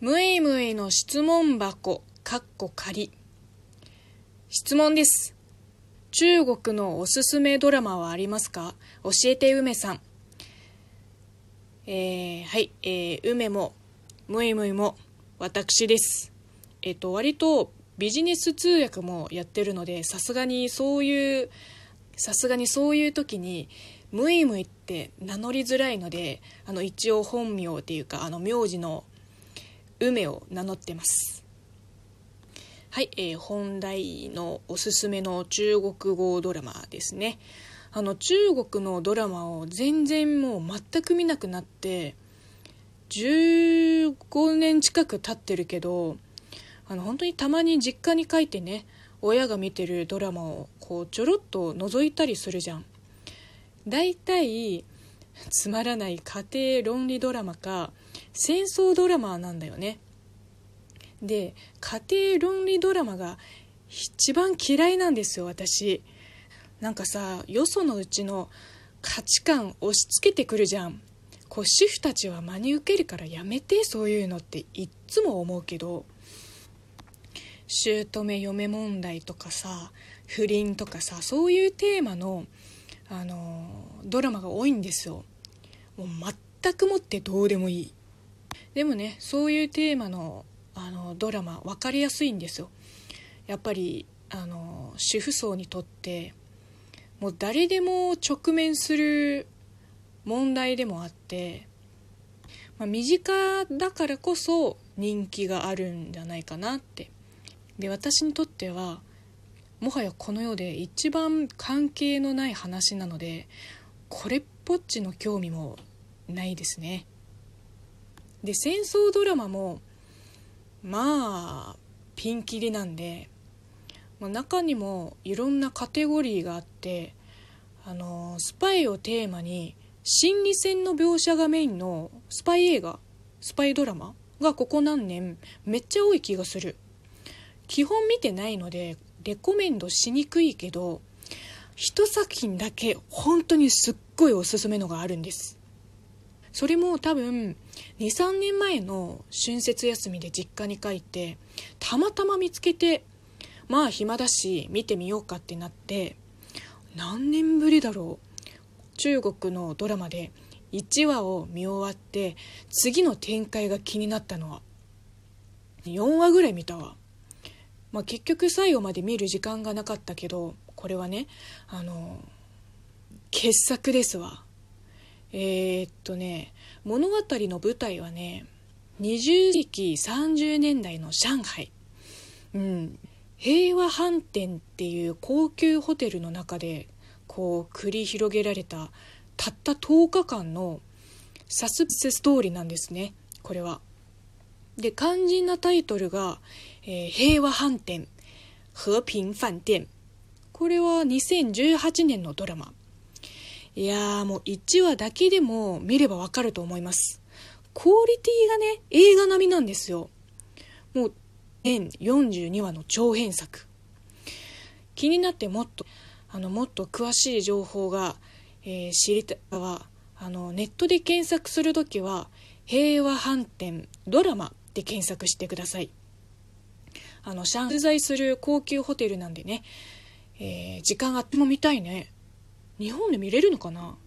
むいむいの質問箱、かっこ仮。質問です。中国のおすすめドラマはありますか？教えて梅さん。えー、はい、えー、梅も、むいむいも、私です。えっ、と、割とビジネス通訳もやってるので、さすがにそういう、さすがにそういう時に、むいむいって名乗りづらいので、あの、一応本名っていうか、あの、名字の梅を名乗ってます。はい、えー本題のおすすめの中国語ドラマですね。あの中国のドラマを全然もう全く見なくなって15年近く経ってるけどあの本当にたまに実家に帰ってね親が見てるドラマをこうちょろっと覗いたりするじゃん。だいたいつまらない家庭論理ドラマか戦争ドラマなんだよね。で家庭論理ドラマが一番嫌いなんですよ私。なんかさよそのうちの価値観押し付けてくるじゃん。こう主婦たちは真に受けるからやめてそういうのっていっつも思うけど。姑嫁問題とかさ不倫とかさそういうテーマの、あのドラマが多いんですよ。もう全くもってどうでもいい。でもねそういうテーマのあのドラマ分かりやすいんですよ。やっぱりあの主婦層にとってもう誰でも直面する問題でもあって、まあ、身近だからこそ人気があるんじゃないかなって。で私にとってはもはやこの世で一番関係のない話なのでこれっぽっちの興味もないですね。で戦争ドラマもまあピンキリなんで、まあ、中にもいろんなカテゴリーがあってあのスパイをテーマに心理戦の描写がメインのスパイ映画スパイドラマがここ何年めっちゃ多い気がする。基本見てないのでレコメンドしにくいけど一作品だけ本当にすっごいおすすめのがあるんです。それも多分23年前の春節休みで実家に帰ってたまたま見つけてまあ暇だし見てみようかってなって何年ぶりだろう。中国のドラマで1話を見終わって次の展開が気になったのは4話ぐらい見たわ、まあ、結局最後まで見る時間がなかったけどこれはねあの傑作ですわ。えー、っとね物語の舞台はね20世紀30年代の上海、うん、平和飯店っていう高級ホテルの中でこう繰り広げられたたった10日間のサスペンスストーリーなんですね。これは。で肝心なタイトルが「えー平和飯店和平飯店」これは2018年のドラマ。いやーもう1話だけでも見ればわかると思います。クオリティがね映画並みなんですよ。もう全42話の長編作。気になってもっとあのもっと詳しい情報が、えー知りたいはあのネットで検索するときは「平和飯店ドラマ」で検索してください。あの上海在する高級ホテルなんでね、えー時間あっても見たいね。日本で見れるのかな？